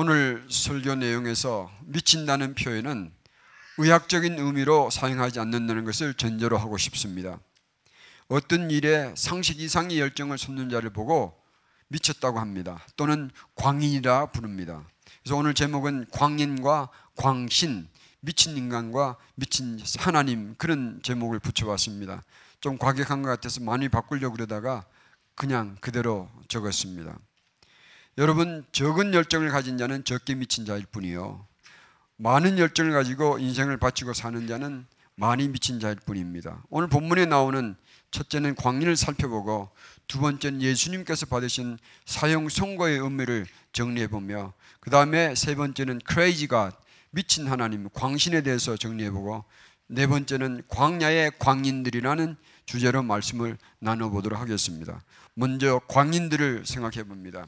오늘 설교 내용에서 미친다는 표현은 의학적인 의미로 사용하지 않는다는 것을 전제로 하고 싶습니다. 어떤 일에 상식 이상의 열정을 쏟는 자를 보고 미쳤다고 합니다. 또는 광인이라 부릅니다. 그래서 오늘 제목은 광인과 광신, 미친 인간과 미친 하나님 그런 제목을 붙여봤습니다. 좀 과격한 것 같아서 많이 바꾸려고 그러다가 그냥 그대로 적었습니다. 여러분 적은 열정을 가진 자는 적게 미친 자일 뿐이요. 많은 열정을 가지고 인생을 바치고 사는 자는 많이 미친 자일 뿐입니다. 오늘 본문에 나오는 첫째는 광인을 살펴보고 두 번째는 예수님께서 받으신 사형 선고의 의미를 정리해 보며 그 다음에 세 번째는 God 미친 하나님 광신에 대해서 정리해 보고 네 번째는 광야의 광인들이라는 주제로 말씀을 나눠보도록 하겠습니다. 먼저 광인들을 생각해 봅니다.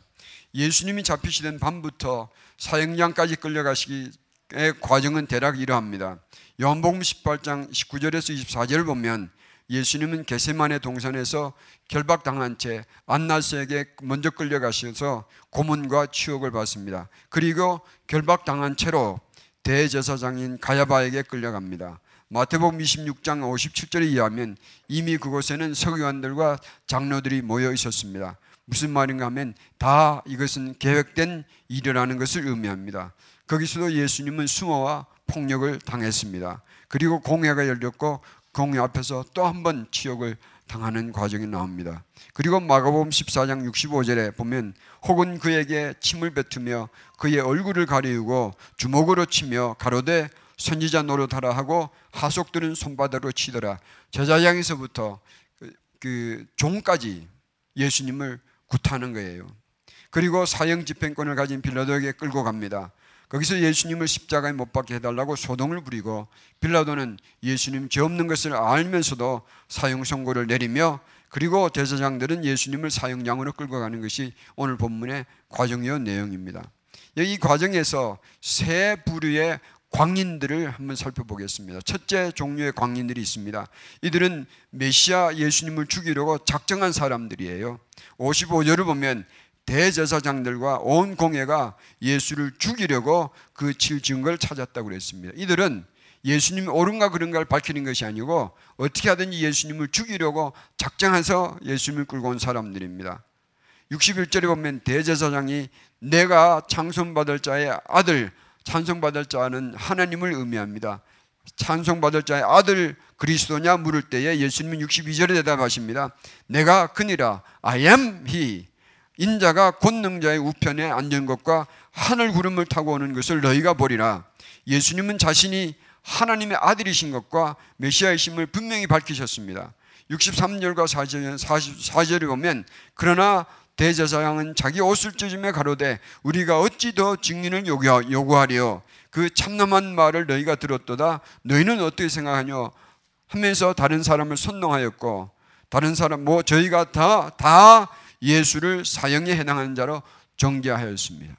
예수님이 잡히시던 밤부터 사형장까지 끌려가시기 의 과정은 대략 이러합니다. 요한복음 18장 19절에서 24절을 보면 예수님은 게세만의 동산에서 결박당한 채 안나스에게 먼저 끌려가셔서 고문과 치욕을 받습니다. 그리고 결박당한 채로 대제사장인 가야바에게 끌려갑니다. 마태복음 26장 57절에 의하면 이미 그곳에는 서기관들과 장로들이 모여 있었습니다. 무슨 말인가 하면 다 이것은 계획된 일이라는 것을 의미합니다. 거기서도 예수님은 수모와 폭력을 당했습니다. 그리고 공회가 열렸고 공회 앞에서 또 한 번 치욕을 당하는 과정이 나옵니다. 그리고 마가복음 14장 65절에 보면 혹은 그에게 침을 뱉으며 그의 얼굴을 가리우고 주먹으로 치며 가로되 선지자 노릇하라 하고 하속들은 손바닥으로 치더라. 제자장에서부터 그, 그 종까지 예수님을 구타하는 거예요. 그리고 사형 집행권을 가진 빌라도에게 끌고 갑니다. 거기서 예수님을 십자가에 못 박게 해달라고 소동을 부리고 빌라도는 예수님 죄 없는 것을 알면서도 사형 선고를 내리며 그리고 대제장들은 예수님을 사형장으로 끌고 가는 것이 오늘 본문의 과정이요 내용입니다. 이 과정에서 세 부류의 광인들을 한번 살펴보겠습니다. 첫째 종류의 광인들이 있습니다. 이들은 메시아 예수님을 죽이려고 작정한 사람들이에요. 55절을 보면 대제사장들과 온 공회가 예수를 죽이려고 그칠 증거를 찾았다고 그랬습니다. 이들은 예수님이 옳은가 그런가를 밝히는 것이 아니고 어떻게 하든지 예수님을 죽이려고 작정해서 예수님을 끌고 온 사람들입니다. 61절에 보면 대제사장이 내가 창선받을 자의 아들 찬송받을 자는 하나님을 의미합니다. 찬송받을 자의 아들 그리스도냐 물을 때에 예수님은 62절에 대답하십니다. 내가 그니라 I am he 인자가 권능자의 우편에 앉은 것과 하늘 구름을 타고 오는 것을 너희가 보리라. 예수님은 자신이 하나님의 아들이신 것과 메시아이심을 분명히 밝히셨습니다. 63절과 4절, 44절에 보면 그러나 대제사장은 자기 옷을 찢으며 가로되 우리가 어찌 더 증인을 요구하리요 그 참남한 말을 너희가 들었도다 너희는 어떻게 생각하냐 하면서 다른 사람을 선동하였고 다른 사람 뭐 저희가 다다 다 예수를 사형에 해당하는 자로 정죄하였습니다.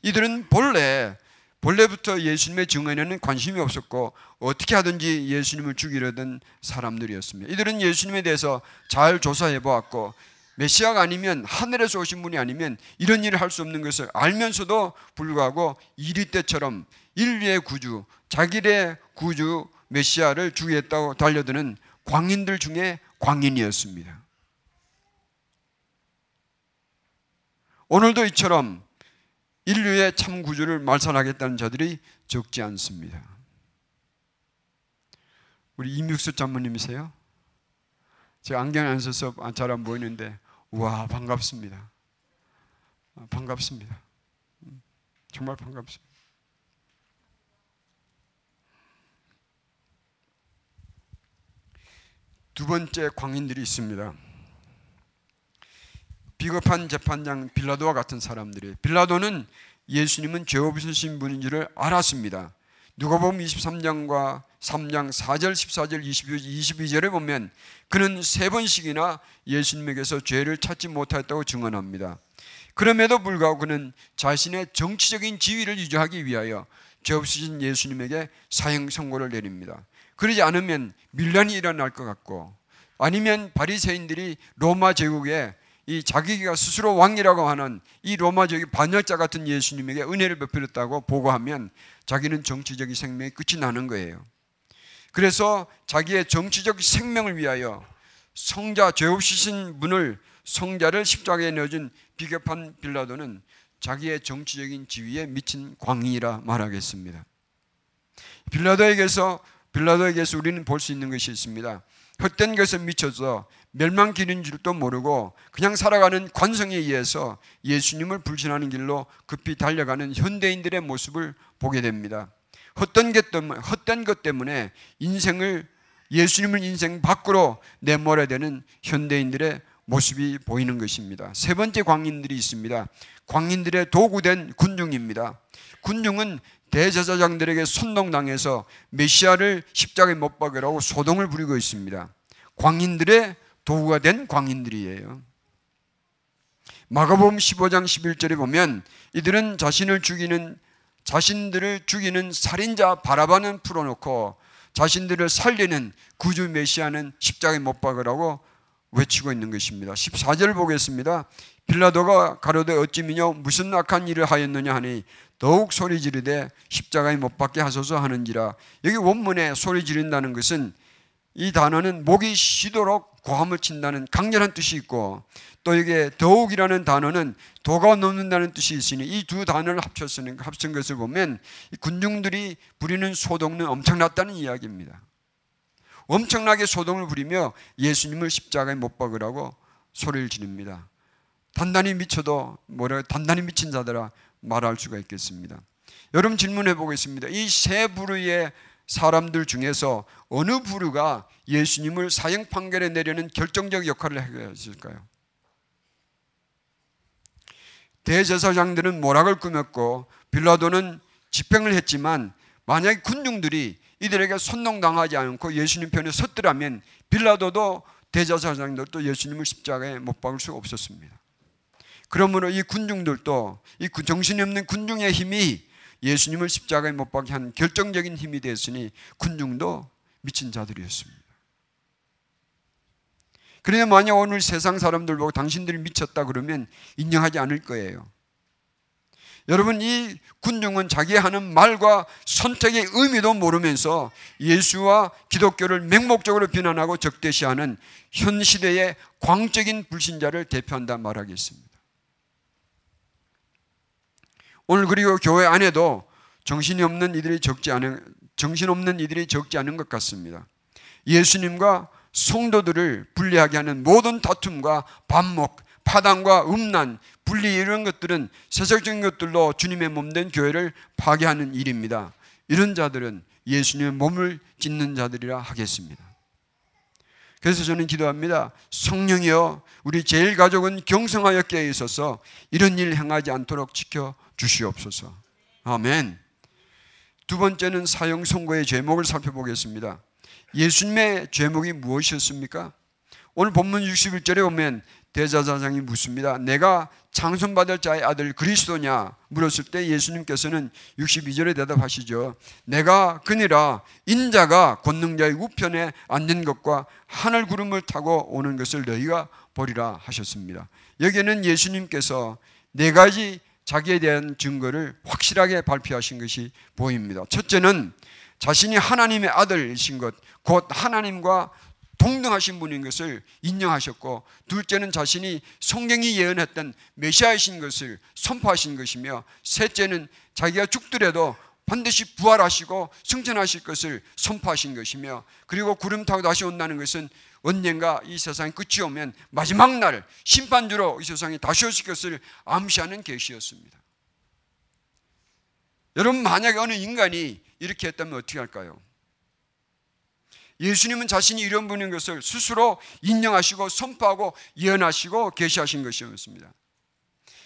이들은 본래 본래부터 예수님의 증언에는 관심이 없었고 어떻게 하든지 예수님을 죽이려던 사람들이었습니다. 이들은 예수님에 대해서 잘 조사해 보았고 메시아가 아니면 하늘에서 오신 분이 아니면 이런 일을 할 수 없는 것을 알면서도 불구하고 이리 때처럼 인류의 구주, 자기의 구주 메시아를 죽이겠다고 달려드는 광인들 중에 광인이었습니다. 오늘도 이처럼 인류의 참 구주를 말살하겠다는 자들이 적지 않습니다. 우리 이육수 장모님이세요? 제가 안경 안 써서 잘 안 보이는데 와 반갑습니다. 반갑습니다. 정말 반갑습니다. 두 번째 광인들이 있습니다. 비겁한 재판장 빌라도와 같은 사람들이 빌라도는 예수님은 죄 없으신 분인 줄을 알았습니다. 누가복음 23장과 3장 4절, 14절, 22 절에 보면 그는 세 번씩이나 예수님에게서 죄를 찾지 못했다고 증언합니다. 그럼에도 불구하고 그는 자신의 정치적인 지위를 유지하기 위하여 죄 없으신 예수님에게 사형 선고를 내립니다. 그러지 않으면 밀란이 일어날 것 같고 아니면 바리새인들이 로마 제국에 이 자기가 스스로 왕이라고 하는 이 로마적인 반역자 같은 예수님에게 은혜를 베풀었다고 보고하면 자기는 정치적인 생명이 끝이 나는 거예요. 그래서 자기의 정치적 생명을 위하여 성자 죄 없으신 분을 성자를 십자가에 넣어준 비겁한 빌라도는 자기의 정치적인 지위에 미친 광인이라 말하겠습니다. 빌라도에게서 빌라도에게서 우리는 볼 수 있는 것이 있습니다. 헛된 것에 미쳐서 멸망 길인 줄도 모르고 그냥 살아가는 관성에 의해서 예수님을 불신하는 길로 급히 달려가는 현대인들의 모습을 보게 됩니다. 헛된 것 때문에, 헛된 것 때문에 인생을 예수님을 인생 밖으로 내몰아야 되는 현대인들의 모습이 보이는 것입니다. 세 번째 광인들이 있습니다. 광인들의 도구된 군중입니다. 군중은 대제사장들에게 선동당해서 메시아를 십자가에 못 박으라고 소동을 부리고 있습니다. 광인들의 도구가 된 광인들이에요. 마가복음 15장 11절에 보면 이들은 자신을 죽이는 자신들을 죽이는 살인자 바라바는 풀어놓고 자신들을 살리는 구주 메시아는 십자가에 못 박으라고 외치고 있는 것입니다. 14절 보겠습니다. 빌라도가 가로되 어찌 미녀 무슨 악한 일을 하였느냐 하니 더욱 소리 지르되 십자가에 못 박게 하소서 하는지라 여기 원문에 소리 지른다는 것은 이 단어는 목이 쉬도록 고함을 친다는 강렬한 뜻이 있고 또 이게 더욱이라는 단어는 도가 넘는다는 뜻이 있으니 이 두 단어를 합쳤으니 합친 것을 보면 군중들이 부리는 소동은 엄청났다는 이야기입니다. 엄청나게 소동을 부리며 예수님을 십자가에 못 박으라고 소리를 지릅니다. 단단히 미쳐도 뭐라 단단히 미친 자들아 말할 수가 있겠습니다. 여러분 질문해 보겠습니다. 이 세 부류의 사람들 중에서 어느 부류가 예수님을 사형 판결에 내려는 결정적 역할을 했을까요? 대제사장들은 모락을 꾸몄고 빌라도는 집행을 했지만 만약 군중들이 이들에게 선동당하지 않고 예수님 편에 섰더라면 빌라도도 대제사장들도 예수님을 십자가에 못 박을 수 없었습니다. 그러므로 이 군중들도 이 정신이 없는 군중의 힘이 예수님을 십자가에 못 박게 한 결정적인 힘이 되었으니 군중도 미친 자들이었습니다. 그런데 만약 오늘 세상 사람들 보고 당신들이 미쳤다 그러면 인정하지 않을 거예요. 여러분 이 군중은 자기 하는 말과 선택의 의미도 모르면서 예수와 기독교를 맹목적으로 비난하고 적대시하는 현 시대의 광적인 불신자를 대표한다 말하겠습니다. 오늘 그리고 교회 안에도 정신이 없는 이들이 적지 않은 정신 없는 이들이 적지 않은 것 같습니다. 예수님과 성도들을 분리하게 하는 모든 다툼과 반목, 파당과 음란, 분리 이런 것들은 세속적인 것들로 주님의 몸된 교회를 파괴하는 일입니다. 이런 자들은 예수님의 몸을 찢는 자들이라 하겠습니다. 그래서 저는 기도합니다. 성령이여 우리 제일 가족은 경성하여 깨어 있어서 이런 일 행하지 않도록 지켜 주시옵소서. 아멘. 두 번째는 사형 선고의 제목을 살펴보겠습니다. 예수님의 제목이 무엇이었습니까? 오늘 본문 61절에 보면 대자사장이 묻습니다. 내가 장선받을 자의 아들 그리스도냐 물었을 때 예수님께서는 62절에 대답하시죠. 내가 그니라 인자가 권능자의 우편에 앉는 것과 하늘 구름을 타고 오는 것을 너희가 보리라 하셨습니다. 여기에는 예수님께서 네 가지 자기에 대한 증거를 확실하게 발표하신 것이 보입니다. 첫째는 자신이 하나님의 아들이신 것, 곧 하나님과 동등하신 분인 것을 인정하셨고 둘째는 자신이 성경이 예언했던 메시아이신 것을 선포하신 것이며 셋째는 자기가 죽더라도 반드시 부활하시고 승천하실 것을 선포하신 것이며 그리고 구름 타고 다시 온다는 것은 언젠가 이 세상이 끝이 오면 마지막 날 심판주로 이 세상에 다시 오실 것을 암시하는 계시였습니다. 여러분 만약에 어느 인간이 이렇게 했다면 어떻게 할까요? 예수님은 자신이 이런 분인 것을 스스로 인정하시고 선포하고 예언하시고 계시하신 것이었습니다.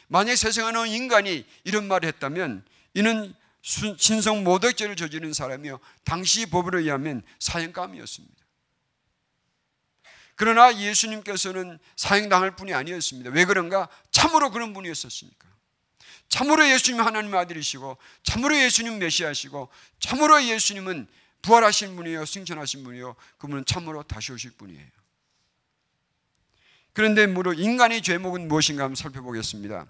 만약 세상에 어느 인간이 이런 말을 했다면 이는 신성 모독죄를 저지른 사람이요 당시 법으로 의하면 사형감이었습니다. 그러나 예수님께서는 사형당할 분이 아니었습니다. 왜 그런가? 참으로 그런 분이었었으니까. 참으로 예수님 하나님의 아들이시고 참으로 예수님 메시아시고 참으로 예수님은 부활하신 분이요 승천하신 분이요 그분은 참으로 다시 오실 분이에요. 그런데 무려 인간의 죄목은 무엇인가 한번 살펴보겠습니다.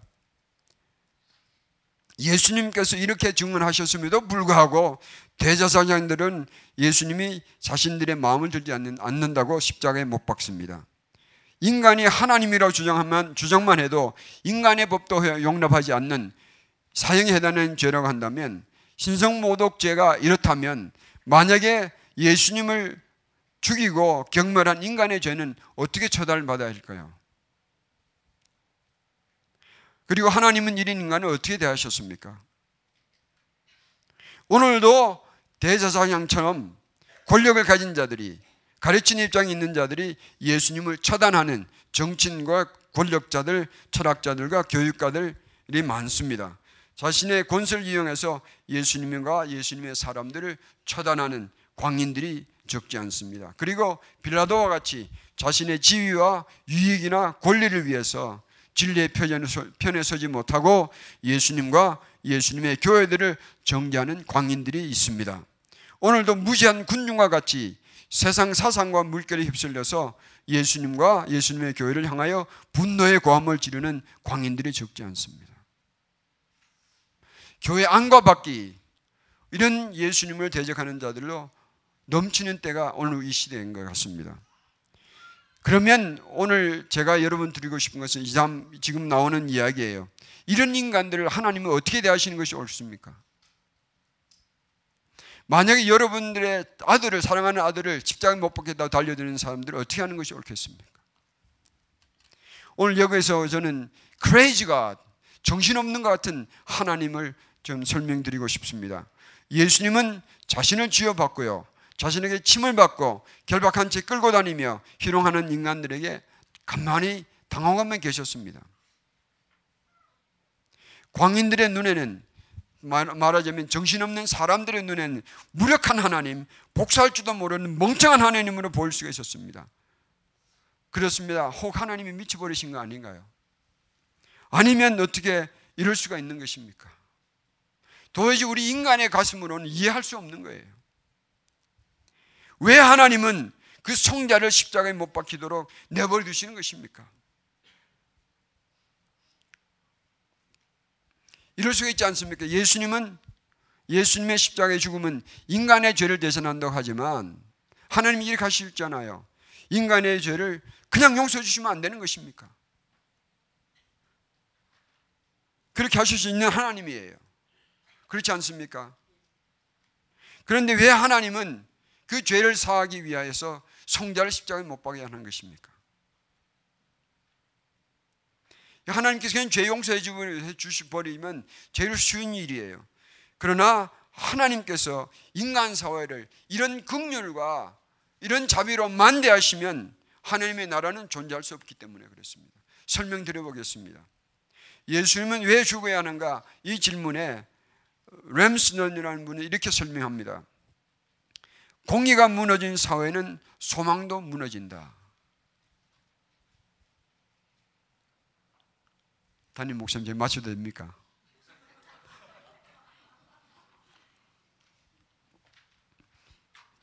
예수님께서 이렇게 증언하셨음에도 불구하고 대제사장들은 예수님이 자신들의 마음을 들지 않는 다고 십자가에 못 박습니다. 인간이 하나님이라고 주장하면 주장만 해도 인간의 법도 용납하지 않는 사형에 해당하는 죄라고 한다면 신성모독죄가 이렇다면 만약에 예수님을 죽이고 경멸한 인간의 죄는 어떻게 처단을 받아야 할까요? 그리고 하나님은 1인 인간을 어떻게 대하셨습니까? 오늘도 대제사장처럼 권력을 가진 자들이 가르치는 입장에 있는 자들이 예수님을 처단하는 정치인과 권력자들, 철학자들과 교육가들이 많습니다. 자신의 권세를 이용해서 예수님과 예수님의 사람들을 처단하는 광인들이 적지 않습니다. 그리고 빌라도와 같이 자신의 지위와 유익이나 권리를 위해서 진리의 편에 서지 못하고 예수님과 예수님의 교회들을 정죄하는 광인들이 있습니다. 오늘도 무지한 군중과 같이 세상 사상과 물결에 휩쓸려서 예수님과 예수님의 교회를 향하여 분노의 고함을 지르는 광인들이 적지 않습니다. 교회 안과 밖이 이런 예수님을 대적하는 자들로 넘치는 때가 오늘 이 시대인 것 같습니다. 그러면 오늘 제가 여러분 드리고 싶은 것은 지금 나오는 이야기예요. 이런 인간들을 하나님은 어떻게 대하시는 것이 옳습니까? 만약에 여러분들의 아들을 사랑하는 아들을 십자가에 못 박겠다고 달려드는 사람들을 어떻게 하는 것이 옳겠습니까? 오늘 여기서 저는 크레이지가 정신없는 것 같은 하나님을 좀 설명드리고 싶습니다. 예수님은 자신을 쥐어받고요. 자신에게 침을 받고 결박한 채 끌고 다니며 희롱하는 인간들에게 가만히 당황하며 계셨습니다. 광인들의 눈에는 말하자면 정신없는 사람들의 눈에는 무력한 하나님, 복사할 줄도 모르는 멍청한 하나님으로 보일 수가 있었습니다. 그렇습니다. 혹 하나님이 미쳐버리신 거 아닌가요? 아니면 어떻게 이럴 수가 있는 것입니까? 도저히 우리 인간의 가슴으로는 이해할 수 없는 거예요. 왜 하나님은 그 성자를 십자가에 못 박히도록 내버려 두시는 것입니까? 이럴 수가 있지 않습니까? 예수님은 예수님의 십자가의 죽음은 인간의 죄를 대신한다고 하지만 하나님이 이렇게 하시잖아요. 인간의 죄를 그냥 용서해 주시면 안 되는 것입니까? 그렇게 하실 수 있는 하나님이에요. 그렇지 않습니까? 그런데 왜 하나님은 그 죄를 사하기 위하여서 성자를 십자가에 못 박게 하는 것입니까? 하나님께서 그냥 죄 용서해 주시버리면 제일 쉬운 일이에요. 그러나 하나님께서 인간 사회를 이런 극률과 이런 자비로 만대하시면 하나님의 나라는 존재할 수 없기 때문에 그렇습니다. 설명드려 보겠습니다. 예수님은 왜 죽어야 하는가? 이 질문에 램스넌이라는 분이 이렇게 설명합니다. 공의가 무너진 사회는 소망도 무너진다. 담임 목사님 제 맞춰도 됩니까?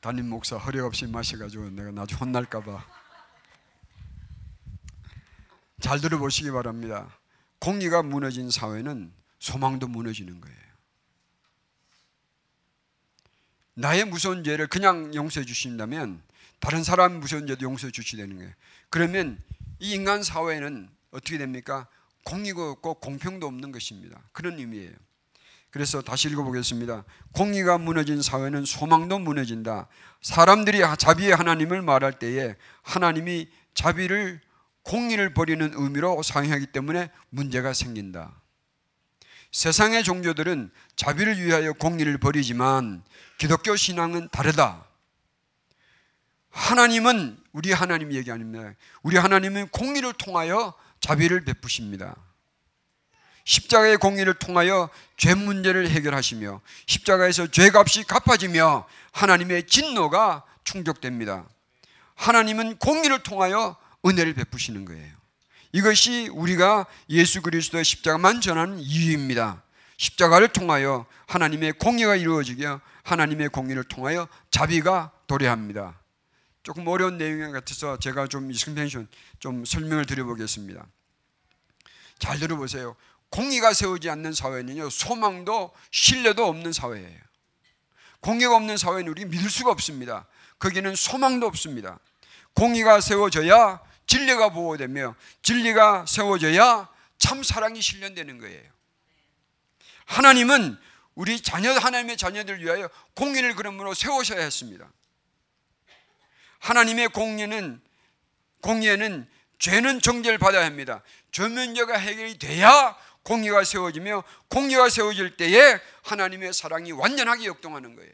담임 목사 허리 없이 마셔가지고 내가 나중에 혼날까봐 잘 들어보시기 바랍니다. 공의가 무너진 사회는 소망도 무너지는 거예요. 나의 무서운 죄를 그냥 용서해 주신다면 다른 사람 무서운 죄도 용서해 주시되는 거예요. 그러면 이 인간 사회는 어떻게 됩니까? 공의가 없고 공평도 없는 것입니다. 그런 의미예요. 그래서 다시 읽어보겠습니다. 공의가 무너진 사회는 소망도 무너진다. 사람들이 자비의 하나님을 말할 때에 하나님이 자비를 공의를 버리는 의미로 사용하기 때문에 문제가 생긴다. 세상의 종교들은 자비를 위하여 공의를 버리지만 기독교 신앙은 다르다. 하나님은 우리 하나님 얘기 아닙니다. 우리 하나님은 공의를 통하여 자비를 베푸십니다. 십자가의 공의를 통하여 죄 문제를 해결하시며 십자가에서 죄값이 갚아지며 하나님의 진노가 충족됩니다. 하나님은 공의를 통하여 은혜를 베푸시는 거예요. 이것이 우리가 예수 그리스도의 십자가만 전하는 이유입니다. 십자가를 통하여 하나님의 공의가 이루어지며 하나님의 공의를 통하여 자비가 도래합니다. 조금 어려운 내용 같아서 제가 좀 explanation 좀 설명을 드려보겠습니다. 잘 들어보세요. 공의가 세우지 않는 사회는요 소망도 신뢰도 없는 사회예요. 공의가 없는 사회는 우리 믿을 수가 없습니다. 거기는 소망도 없습니다. 공의가 세워져야 진리가 보호되며 진리가 세워져야 참 사랑이 실현되는 거예요. 하나님은 우리 자녀 하나님의 자녀들 위하여 공의를 그러므로 세우셔야 했습니다. 하나님의 공의는 공의에는 죄는 정죄를 받아야 합니다. 죄 문제가 해결이 돼야 공의가 세워지며 공의가 세워질 때에 하나님의 사랑이 완전하게 역동하는 거예요.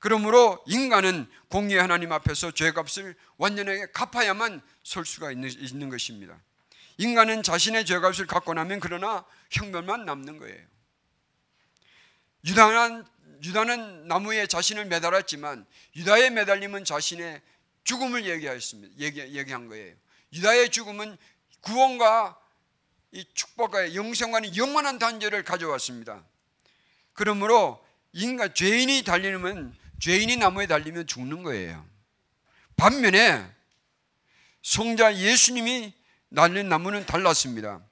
그러므로 인간은 공의 하나님 앞에서 죄값을 완전하게 갚아야만 설 수가 있는, 있는 것입니다. 인간은 자신의 죄값을 갚고 나면 그러나 형벌만 남는 거예요. 유다는, 유다는 나무에 자신을 매달았지만 유다의 매달림은 자신의 죽음을 얘기하였습니다. 얘기, 얘기한 거예요. 유다의 죽음은 구원과 이 축복과 영생과는 영원한 단절을 가져왔습니다. 그러므로 인간 죄인이 달리면 죄인이 나무에 달리면 죽는 거예요. 반면에 성자 예수님이 날린 나무는 달랐습니다.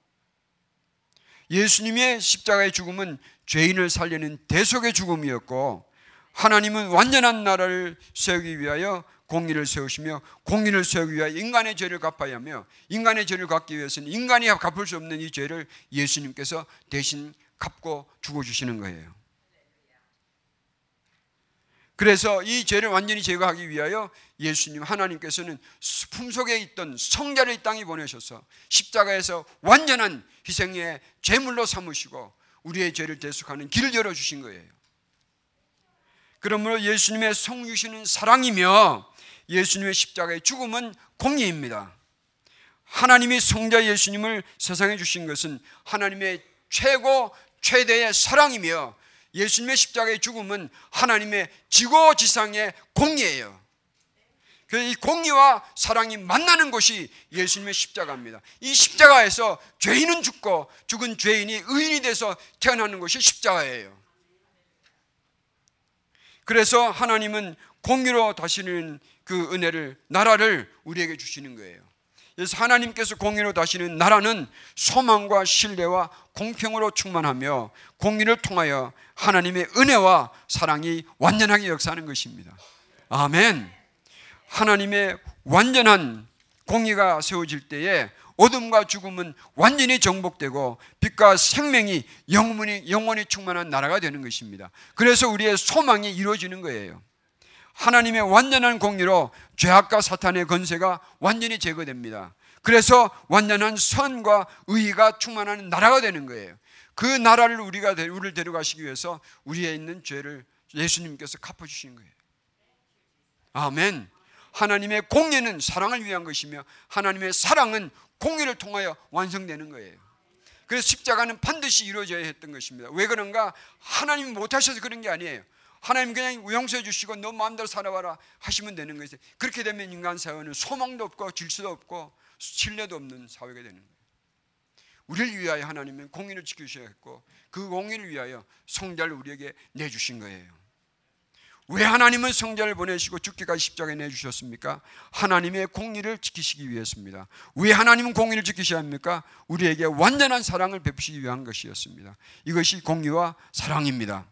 예수님의 십자가의 죽음은 죄인을 살리는 대속의 죽음이었고 하나님은 완전한 나라를 세우기 위하여 공의를 세우시며 공의를 세우기 위하여 인간의 죄를 갚아야 하며 인간의 죄를 갚기 위해서는 인간이 갚을 수 없는 이 죄를 예수님께서 대신 갚고 죽어주시는 거예요. 그래서 이 죄를 완전히 제거하기 위하여 예수님 하나님께서는 품속에 있던 성자를 이 땅에 보내셔서 십자가에서 완전한 희생의 제물로 삼으시고 우리의 죄를 대속하는 길을 열어 주신 거예요. 그러므로 예수님의 성유시는 사랑이며 예수님의 십자가의 죽음은 공의입니다. 하나님이 성자 예수님을 세상에 주신 것은 하나님의 최고 최대의 사랑이며 예수님의 십자가의 죽음은 하나님의 지고 지상의 공의예요. 이 공의와 사랑이 만나는 곳이 예수님의 십자가입니다. 이 십자가에서 죄인은 죽고 죽은 죄인이 의인이 돼서 태어나는 것이 십자가예요. 그래서 하나님은 공의로 다시는 그 은혜를 나라를 우리에게 주시는 거예요. 그래서 하나님께서 공의로 다시는 나라는 소망과 신뢰와 공평으로 충만하며 공의를 통하여 하나님의 은혜와 사랑이 완전하게 역사하는 것입니다. 아멘. 하나님의 완전한 공의가 세워질 때에 어둠과 죽음은 완전히 정복되고 빛과 생명이 영원히, 영원히 충만한 나라가 되는 것입니다. 그래서 우리의 소망이 이루어지는 거예요. 하나님의 완전한 공의로 죄악과 사탄의 건세가 완전히 제거됩니다. 그래서 완전한 선과 의가 충만한 나라가 되는 거예요. 그 나라를 우리가 우리를 데려가시기 위해서 우리에 있는 죄를 예수님께서 갚아 주신 거예요. 아멘. 하나님의 공예는 사랑을 위한 것이며 하나님의 사랑은 공예를 통하여 완성되는 거예요. 그래서 십자가는 반드시 이루어져야 했던 것입니다. 왜 그런가? 하나님이 못하셔서 그런 게 아니에요. 하나님 그냥 용서해 주시고 너 마음대로 살아봐라 하시면 되는 거예요. 그렇게 되면 인간 사회는 소망도 없고 질서도 없고 신뢰도 없는 사회가 되는 거예요. 우리를 위하여 하나님은 공의를 지키셔야 했고 그 공의를 위하여 성자를 우리에게 내주신 거예요. 왜 하나님은 성자를 보내시고 죽기까지 십자가에 내주셨습니까? 하나님의 공의를 지키시기 위해서입니다. 왜 하나님은 공의를 지키셔야 합니까? 우리에게 완전한 사랑을 베푸시기 위한 것이었습니다. 이것이 공의와 사랑입니다.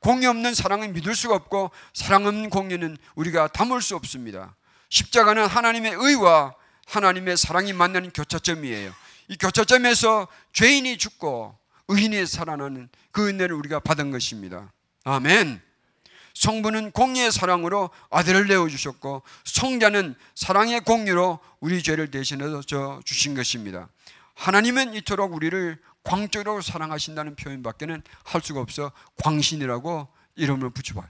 공의 없는 사랑은 믿을 수가 없고 사랑 없는 공의는 우리가 담을 수 없습니다. 십자가는 하나님의 의와 하나님의 사랑이 만나는 교차점이에요. 이 교차점에서 죄인이 죽고 의인이 살아나는 그 은혜를 우리가 받은 것입니다. 아멘. 성부는 공의의 사랑으로 아들을 내어 주셨고 성자는 사랑의 공유로 우리 죄를 대신해서 주신 것입니다. 하나님은 이토록 우리를 광적으로 사랑하신다는 표현밖에는 할 수가 없어 광신이라고 이름을 붙여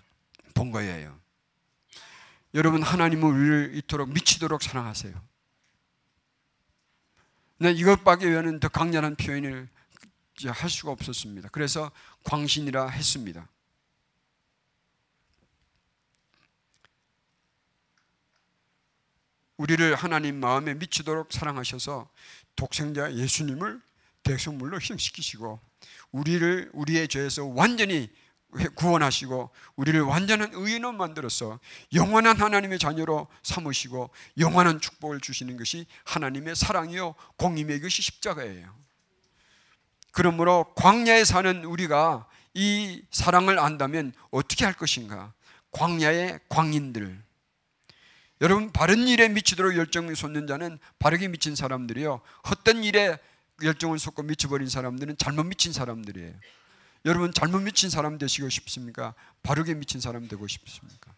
본 거예요. 여러분 하나님은 우리를 이토록 미치도록 사랑하세요. 네, 이것밖에 외에는 더 강렬한 표현을 할 수가 없었습니다. 그래서 광신이라 했습니다. 우리를 하나님 마음에 미치도록 사랑하셔서 독생자 예수님을 대성물로 희생시키시고 우리를 우리의 죄에서 완전히 구원하시고 우리를 완전한 의인으로 만들어서 영원한 하나님의 자녀로 삼으시고 영원한 축복을 주시는 것이 하나님의 사랑이요 공임의 것이 십자가예요. 그러므로 광야에 사는 우리가 이 사랑을 안다면 어떻게 할 것인가? 광야의 광인들. 여러분 바른 일에 미치도록 열정을 쏟는 자는 바르게 미친 사람들이요. 헛된 일에 열정을 쏟고 미쳐버린 사람들은 잘못 미친 사람들이에요. 여러분 잘못 미친 사람 되시고 싶습니까? 바르게 미친 사람 되고 싶습니까?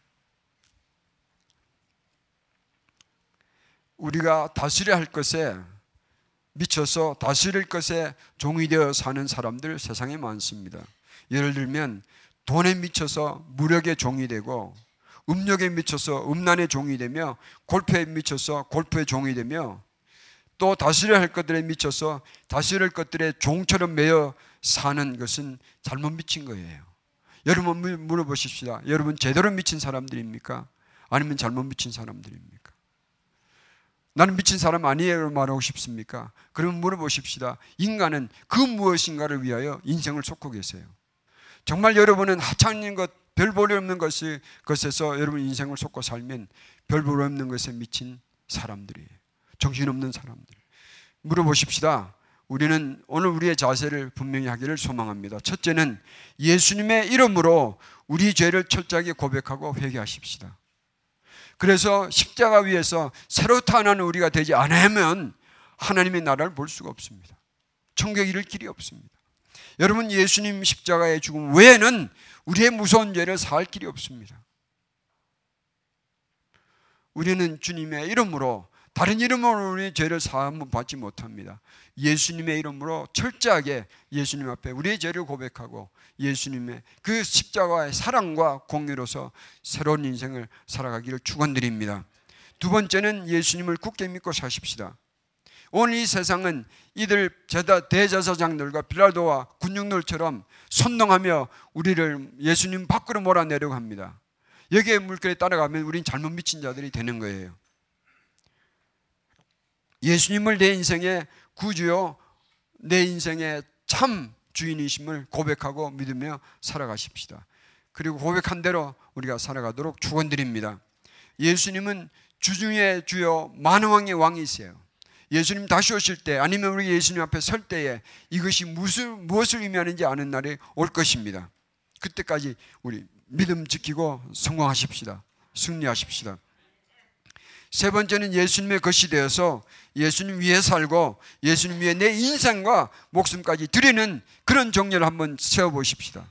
우리가 다스려야 할 것에 미쳐서 다스릴 것에 종이 되어 사는 사람들 세상에 많습니다. 예를 들면 돈에 미쳐서 무력의 종이 되고 음력에 미쳐서 음란의 종이 되며 골프에 미쳐서 골프의 종이 되며 또 다스려야 할 것들에 미쳐서 다스릴 것들의 종처럼 매여 사는 것은 잘못 미친 거예요. 여러분 물어보십시다. 여러분 제대로 미친 사람들입니까? 아니면 잘못 미친 사람들입니까? 나는 미친 사람 아니에요 말하고 싶습니까? 그러면 물어보십시다. 인간은 그 무엇인가를 위하여 인생을 쏟고 계세요. 정말 여러분은 하찮은 것, 별 볼이 없는 것이, 것에서 여러분 인생을 쏟고 살면 별 볼이 없는 것에 미친 사람들이에요. 정신없는 사람들. 물어보십시다. 우리는 오늘 우리의 자세를 분명히 하기를 소망합니다. 첫째는 예수님의 이름으로 우리 죄를 철저하게 고백하고 회개하십시다. 그래서 십자가 위에서 새로 태어나는 우리가 되지 않으면 하나님의 나라를 볼 수가 없습니다. 천국에 이를 길이 없습니다. 여러분 예수님 십자가의 죽음 외에는 우리의 무서운 죄를 사할 길이 없습니다. 우리는 주님의 이름으로 다른 이름으로 우리의 죄를 사함 받지 못합니다. 예수님의 이름으로 철저하게 예수님 앞에 우리의 죄를 고백하고 예수님의 그 십자가의 사랑과 공유로서 새로운 인생을 살아가기를 축원드립니다. 두 번째는 예수님을 굳게 믿고 사십시다. 오늘 이 세상은 이들 제다 대제사장들과 빌라도와 군중들처럼 선동하며 우리를 예수님 밖으로 몰아내려고 합니다. 여기에 물결에 따라가면 우린 잘못 미친 자들이 되는 거예요. 예수님을 내 인생의 구주요, 내 인생의 참 주인이심을 고백하고 믿으며 살아가십시다. 그리고 고백한 대로 우리가 살아가도록 축원드립니다. 예수님은 주중의 주요 만왕의 왕이세요. 예수님 다시 오실 때 아니면 우리 예수님 앞에 설 때에 이것이 무슨 무엇을 의미하는지 아는 날이 올 것입니다. 그때까지 우리 믿음 지키고 성공하십시다. 승리하십시다. 세 번째는 예수님의 것이 되어서 예수님 위에 살고 예수님 위에 내 인생과 목숨까지 드리는 그런 정렬을 한번 세워 보십시다.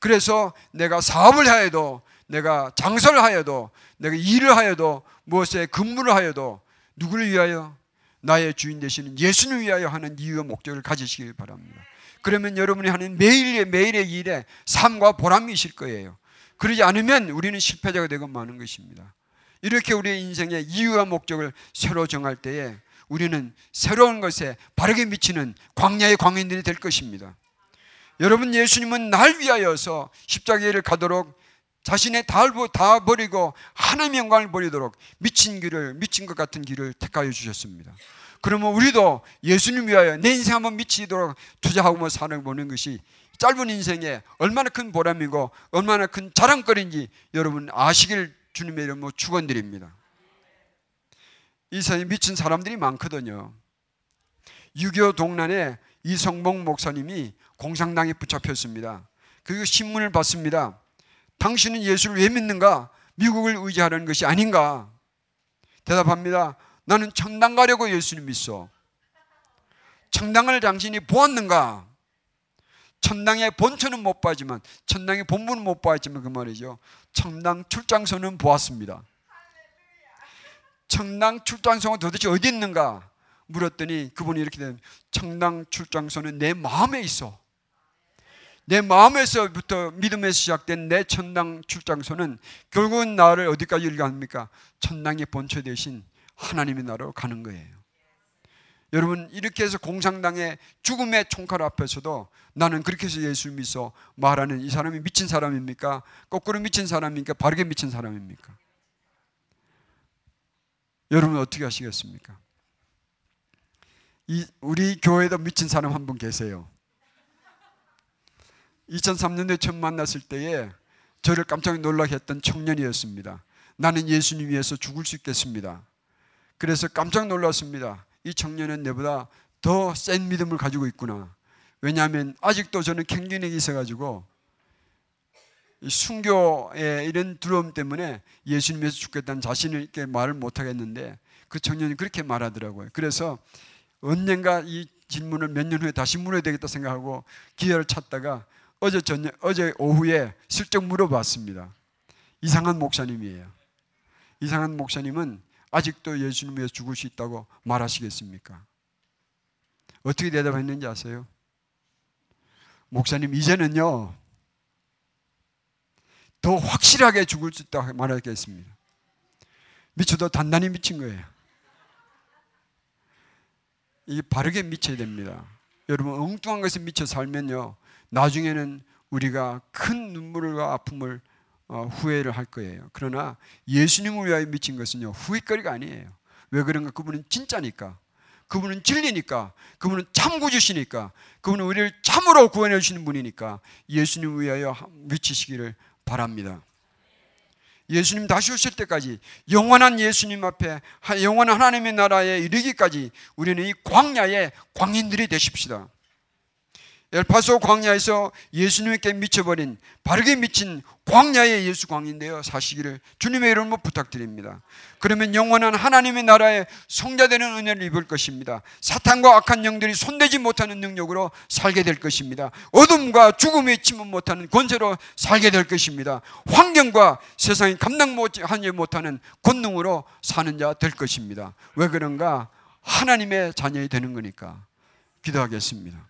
그래서 내가 사업을 하여도 내가 장사를 하여도 내가 일을 하여도 무엇에 근무를 하여도 누구를 위하여 나의 주인 되시는 예수를 위하여 하는 이유와 목적을 가지시길 바랍니다. 그러면 여러분이 하는 매일의 매일의 일에 삶과 보람이 있을 거예요. 그러지 않으면 우리는 실패자가 되고 마는 것입니다. 이렇게 우리의 인생의 이유와 목적을 새로 정할 때에 우리는 새로운 것에 바르게 미치는 광야의 광인들이 될 것입니다. 여러분 예수님은 날 위하여서 십자가를 가도록 자신의 다 버리고 하나님의 영광을 버리도록 미친 길을 미친 것 같은 길을 택하여 주셨습니다. 그러면 우리도 예수님 위하여 내 인생 한번 미치도록 투자하고 뭐 살아보는 것이 짧은 인생에 얼마나 큰 보람이고 얼마나 큰 자랑거리인지 여러분 아시길 주님의 이름으로 축원드립니다. 이 세상에 미친 사람들이 많거든요. 6.25 동란에 이성봉 목사님이 공산당에 붙잡혔습니다. 그 신문을 봤습니다. 당신은 예수를 왜 믿는가? 미국을 의지하려는 것이 아닌가? 대답합니다. 나는 청당 가려고 예수님 믿어. 청당을 당신이 보았는가? 천당의 본처는 못 봤지만 천당의 본부는 못 봤지만 그 말이죠. 청당 출장소는 보았습니다. 청당 출장소가 도대체 어디 있는가 물었더니 그분이 이렇게 된 청당 출장소는 내 마음에 있어. 내 마음에서부터 믿음에서 시작된 내 천당 출장소는 결국은 나를 어디까지 일가합니까? 천당의 본처 대신 하나님의 나라로 가는 거예요. 여러분 이렇게 해서 공상당의 죽음의 총칼 앞에서도 나는 그렇게 해서 예수 믿어 말하는 이 사람이 미친 사람입니까? 거꾸로 미친 사람입니까? 바르게 미친 사람입니까? 여러분 어떻게 하시겠습니까? 이 우리 교회도 미친 사람 한 분 계세요. 2003년도에 처음 만났을 때에 저를 깜짝 놀라게 했던 청년이었습니다. 나는 예수님 위해서 죽을 수 있겠습니다. 그래서 깜짝 놀랐습니다. 이 청년은 내보다 더 센 믿음을 가지고 있구나. 왜냐하면 아직도 저는 캥기능이 있어가지고 순교의 이런 두려움 때문에 예수님에서 죽겠다는 자신을 이렇게 말을 못하겠는데 그 청년이 그렇게 말하더라고요. 그래서 언젠가 이 질문을 몇 년 후에 다시 물어야 되겠다 생각하고 기회를 찾다가 어제 저녁, 어제 오후에 슬쩍 물어봤습니다. 이상한 목사님이에요. 이상한 목사님은 아직도 예수님 위해 죽을 수 있다고 말하시겠습니까? 어떻게 대답했는지 아세요? 목사님, 이제는요, 더 확실하게 죽을 수 있다고 말하겠습니다. 미쳐도 단단히 미친 거예요. 이게 바르게 미쳐야 됩니다. 여러분, 엉뚱한 것에 미쳐 살면요, 나중에는 우리가 큰 눈물과 아픔을 어, 후회를 할 거예요. 그러나 예수님을 위하여 미친 것은요, 후회거리가 아니에요. 왜 그런가? 그분은 진짜니까. 그분은 진리니까. 그분은 참구주시니까. 그분은 우리를 참으로 구원해 주시는 분이니까 예수님을 위하여 미치시기를 바랍니다. 예수님 다시 오실 때까지 영원한 예수님 앞에 영원한 하나님의 나라에 이르기까지 우리는 이 광야의 광인들이 되십시다. 엘파소 광야에서 예수님께 미쳐버린 바르게 미친 광야의 예수 광인데요. 사시기를 주님의 이름으로 부탁드립니다. 그러면 영원한 하나님의 나라에 성자되는 은혜를 입을 것입니다. 사탄과 악한 영들이 손대지 못하는 능력으로 살게 될 것입니다. 어둠과 죽음에 침못 못하는 권세로 살게 될 것입니다. 환경과 세상이 감당 하지 못하는 권능으로 사는 자 될 것입니다. 왜 그런가? 하나님의 자녀이 되는 거니까 기도하겠습니다